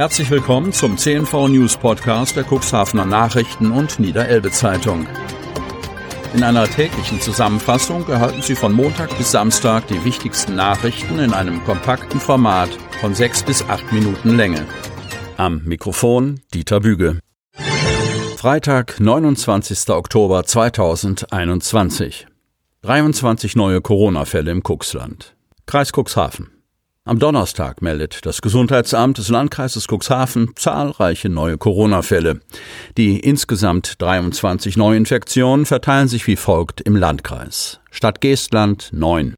Herzlich willkommen zum CNV News Podcast der Cuxhavener Nachrichten und Niederelbe Zeitung. In einer täglichen Zusammenfassung erhalten Sie von Montag bis Samstag die wichtigsten Nachrichten in einem kompakten Format von sechs bis acht Minuten Länge. Am Mikrofon Dieter Büge. Freitag, 29. Oktober 2021. 23 neue Corona-Fälle im Cuxland. Kreis Cuxhaven. Am Donnerstag meldet das Gesundheitsamt des Landkreises Cuxhaven zahlreiche neue Corona-Fälle. Die insgesamt 23 Neuinfektionen verteilen sich wie folgt im Landkreis. Stadt Geestland 9,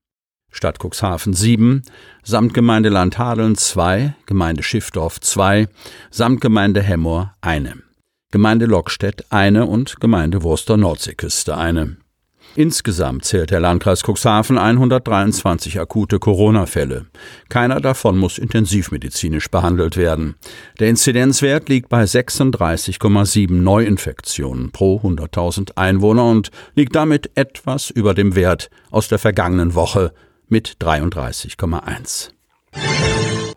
Stadt Cuxhaven 7, Samtgemeinde Landhadeln 2, Gemeinde Schiffdorf 2, Samtgemeinde Hemmoor 1, Gemeinde Lockstedt 1 und Gemeinde Wurster Nordseeküste 1. Insgesamt zählt der Landkreis Cuxhaven 123 akute Corona-Fälle. Keiner davon muss intensivmedizinisch behandelt werden. Der Inzidenzwert liegt bei 36,7 Neuinfektionen pro 100.000 Einwohner und liegt damit etwas über dem Wert aus der vergangenen Woche mit 33,1.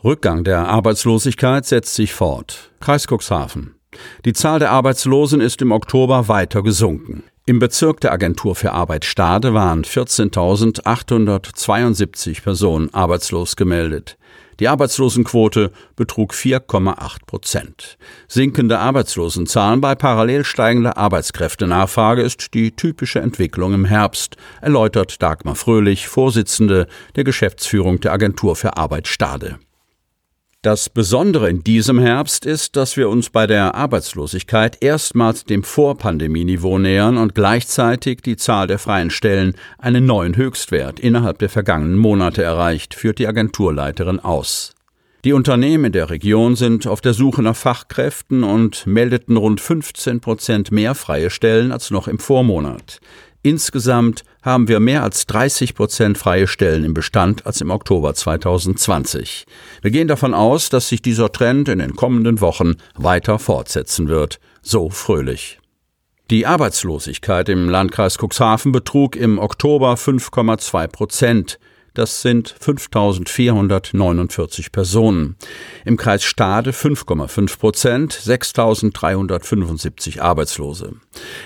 Rückgang der Arbeitslosigkeit setzt sich fort. Kreis Cuxhaven. Die Zahl der Arbeitslosen ist im Oktober weiter gesunken. Im Bezirk der Agentur für Arbeit Stade waren 14.872 Personen arbeitslos gemeldet. Die Arbeitslosenquote betrug 4,8 Prozent. Sinkende Arbeitslosenzahlen bei parallel steigender Arbeitskräftenachfrage ist die typische Entwicklung im Herbst, erläutert Dagmar Fröhlich, Vorsitzende der Geschäftsführung der Agentur für Arbeit Stade. Das Besondere in diesem Herbst ist, dass wir uns bei der Arbeitslosigkeit erstmals dem Vorpandemieniveau nähern und gleichzeitig die Zahl der freien Stellen einen neuen Höchstwert innerhalb der vergangenen Monate erreicht, führt die Agenturleiterin aus. Die Unternehmen der Region sind auf der Suche nach Fachkräften und meldeten rund 15 Prozent mehr freie Stellen als noch im Vormonat. Insgesamt haben wir mehr als 30 Prozent freie Stellen im Bestand als im Oktober 2020. Wir gehen davon aus, dass sich dieser Trend in den kommenden Wochen weiter fortsetzen wird. So fröhlich. Die Arbeitslosigkeit im Landkreis Cuxhaven betrug im Oktober 5,2 Prozent. Das sind 5.449 Personen. Im Kreis Stade 5,5 Prozent, 6.375 Arbeitslose.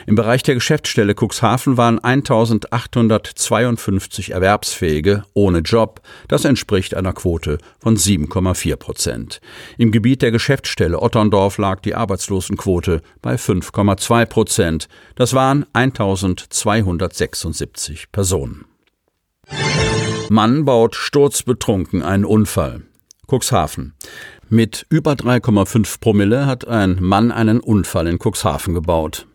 Im Bereich der Geschäftsstelle Cuxhaven waren 1.852 Erwerbsfähige ohne Job. Das entspricht einer Quote von 7,4 Prozent. Im Gebiet der Geschäftsstelle Otterndorf lag die Arbeitslosenquote bei 5,2 Prozent. Das waren 1.276 Personen. Mann baut sturzbetrunken einen Unfall. Cuxhaven. Mit über 3,5 Promille hat ein Mann einen Unfall in Cuxhaven gebaut.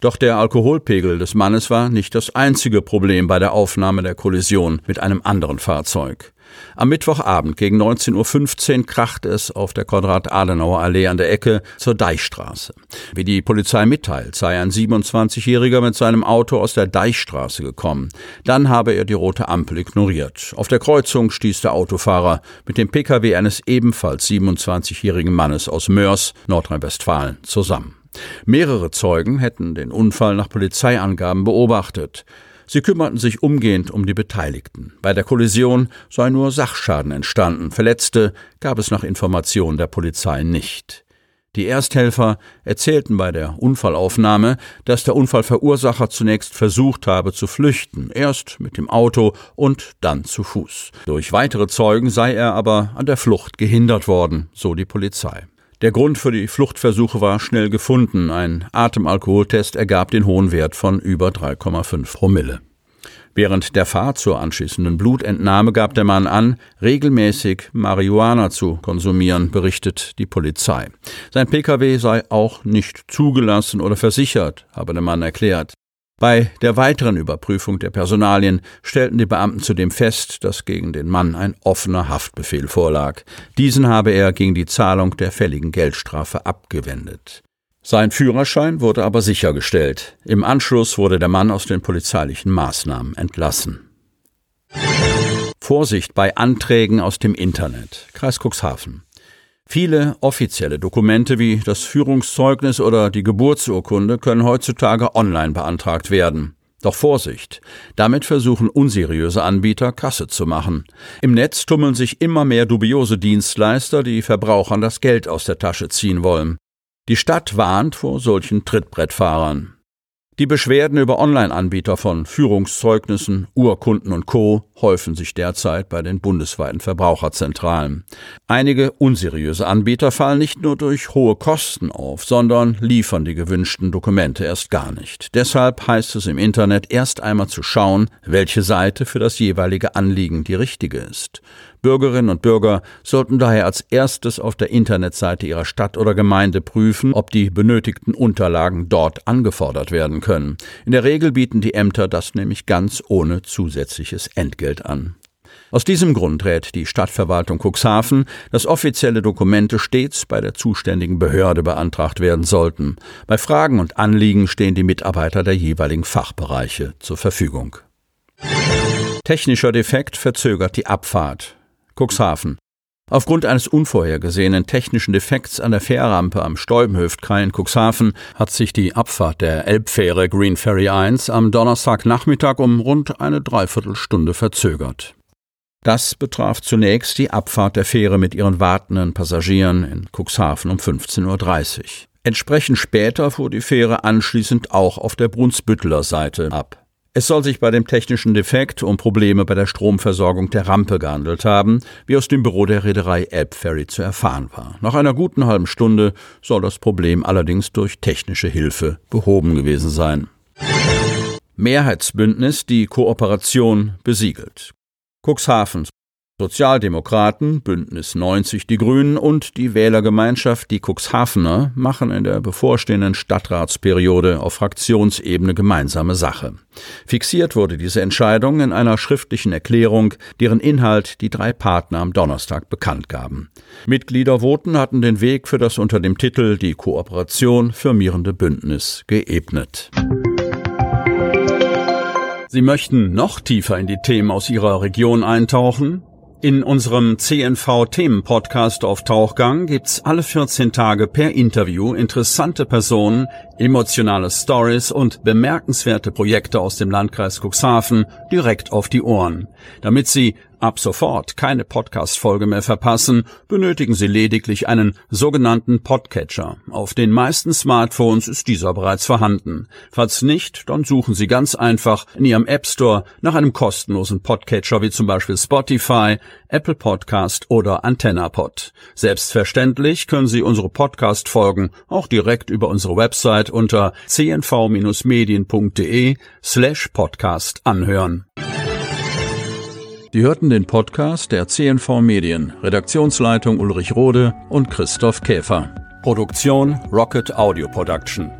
Doch der Alkoholpegel des Mannes war nicht das einzige Problem bei der Aufnahme der Kollision mit einem anderen Fahrzeug. Am Mittwochabend gegen 19.15 Uhr krachte es auf der Konrad-Adenauer-Allee an der Ecke zur Deichstraße. Wie die Polizei mitteilt, sei ein 27-Jähriger mit seinem Auto aus der Deichstraße gekommen. Dann habe er die rote Ampel ignoriert. Auf der Kreuzung stieß der Autofahrer mit dem Pkw eines ebenfalls 27-jährigen Mannes aus Mörs, Nordrhein-Westfalen, zusammen. Mehrere Zeugen hätten den Unfall nach Polizeiangaben beobachtet. Sie kümmerten sich umgehend um die Beteiligten. Bei der Kollision sei nur Sachschaden entstanden. Verletzte gab es nach Information der Polizei nicht. Die Ersthelfer erzählten bei der Unfallaufnahme, dass der Unfallverursacher zunächst versucht habe zu flüchten, erst mit dem Auto und dann zu Fuß. Durch weitere Zeugen sei er aber an der Flucht gehindert worden, so die Polizei. Der Grund für die Fluchtversuche war schnell gefunden. Ein Atemalkoholtest ergab den hohen Wert von über 3,5 Promille. Während der Fahrt zur anschließenden Blutentnahme gab der Mann an, regelmäßig Marihuana zu konsumieren, berichtet die Polizei. Sein Pkw sei auch nicht zugelassen oder versichert, habe der Mann erklärt. Bei der weiteren Überprüfung der Personalien stellten die Beamten zudem fest, dass gegen den Mann ein offener Haftbefehl vorlag. Diesen habe er gegen die Zahlung der fälligen Geldstrafe abgewendet. Sein Führerschein wurde aber sichergestellt. Im Anschluss wurde der Mann aus den polizeilichen Maßnahmen entlassen. Vorsicht bei Anträgen aus dem Internet. Kreis Cuxhaven. Viele offizielle Dokumente wie das Führungszeugnis oder die Geburtsurkunde können heutzutage online beantragt werden. Doch Vorsicht, damit versuchen unseriöse Anbieter Kasse zu machen. Im Netz tummeln sich immer mehr dubiose Dienstleister, die Verbrauchern das Geld aus der Tasche ziehen wollen. Die Stadt warnt vor solchen Trittbrettfahrern. Die Beschwerden über Online-Anbieter von Führungszeugnissen, Urkunden und Co. häufen sich derzeit bei den bundesweiten Verbraucherzentralen. Einige unseriöse Anbieter fallen nicht nur durch hohe Kosten auf, sondern liefern die gewünschten Dokumente erst gar nicht. Deshalb heißt es im Internet erst einmal zu schauen, welche Seite für das jeweilige Anliegen die richtige ist. Bürgerinnen und Bürger sollten daher als erstes auf der Internetseite ihrer Stadt oder Gemeinde prüfen, ob die benötigten Unterlagen dort angefordert werden können. In der Regel bieten die Ämter das nämlich ganz ohne zusätzliches Entgelt an. Aus diesem Grund rät die Stadtverwaltung Cuxhaven, dass offizielle Dokumente stets bei der zuständigen Behörde beantragt werden sollten. Bei Fragen und Anliegen stehen die Mitarbeiter der jeweiligen Fachbereiche zur Verfügung. Technischer Defekt verzögert die Abfahrt. Cuxhaven. Aufgrund eines unvorhergesehenen technischen Defekts an der Fährrampe am Stäubenhöftkai in Cuxhaven hat sich die Abfahrt der Elbfähre Green Ferry 1 am Donnerstagnachmittag um rund eine Dreiviertelstunde verzögert. Das betraf zunächst die Abfahrt der Fähre mit ihren wartenden Passagieren in Cuxhaven um 15.30 Uhr. Entsprechend später fuhr die Fähre anschließend auch auf der Brunsbütteler Seite ab. Es soll sich bei dem technischen Defekt um Probleme bei der Stromversorgung der Rampe gehandelt haben, wie aus dem Büro der Reederei Elbferry zu erfahren war. Nach einer guten halben Stunde soll das Problem allerdings durch technische Hilfe behoben gewesen sein. Mehrheitsbündnis die Kooperation besiegelt. Cuxhaven Sozialdemokraten, Bündnis 90 Die Grünen und die Wählergemeinschaft Die Cuxhavener machen in der bevorstehenden Stadtratsperiode auf Fraktionsebene gemeinsame Sache. Fixiert wurde diese Entscheidung in einer schriftlichen Erklärung, deren Inhalt die drei Partner am Donnerstag bekannt gaben. Mitgliedervoten hatten den Weg für das unter dem Titel Die Kooperation firmierende Bündnis geebnet. Sie möchten noch tiefer in die Themen aus Ihrer Region eintauchen? In unserem CNV-Themen-Podcast auf Tauchgang gibt's alle 14 Tage per Interview interessante Personen, emotionale Stories und bemerkenswerte Projekte aus dem Landkreis Cuxhaven direkt auf die Ohren. Damit Sie ab sofort keine Podcast-Folge mehr verpassen, benötigen Sie lediglich einen sogenannten Podcatcher. Auf den meisten Smartphones ist dieser bereits vorhanden. Falls nicht, dann suchen Sie ganz einfach in Ihrem App Store nach einem kostenlosen Podcatcher wie zum Beispiel Spotify, Apple Podcast oder AntennaPod. Selbstverständlich können Sie unsere Podcast-Folgen auch direkt über unsere Website unter cnv-medien.de slash podcast anhören. Die hörten den Podcast der CNV Medien, Redaktionsleitung Ulrich Rode und Christoph Käfer. Produktion Rocket Audio Production.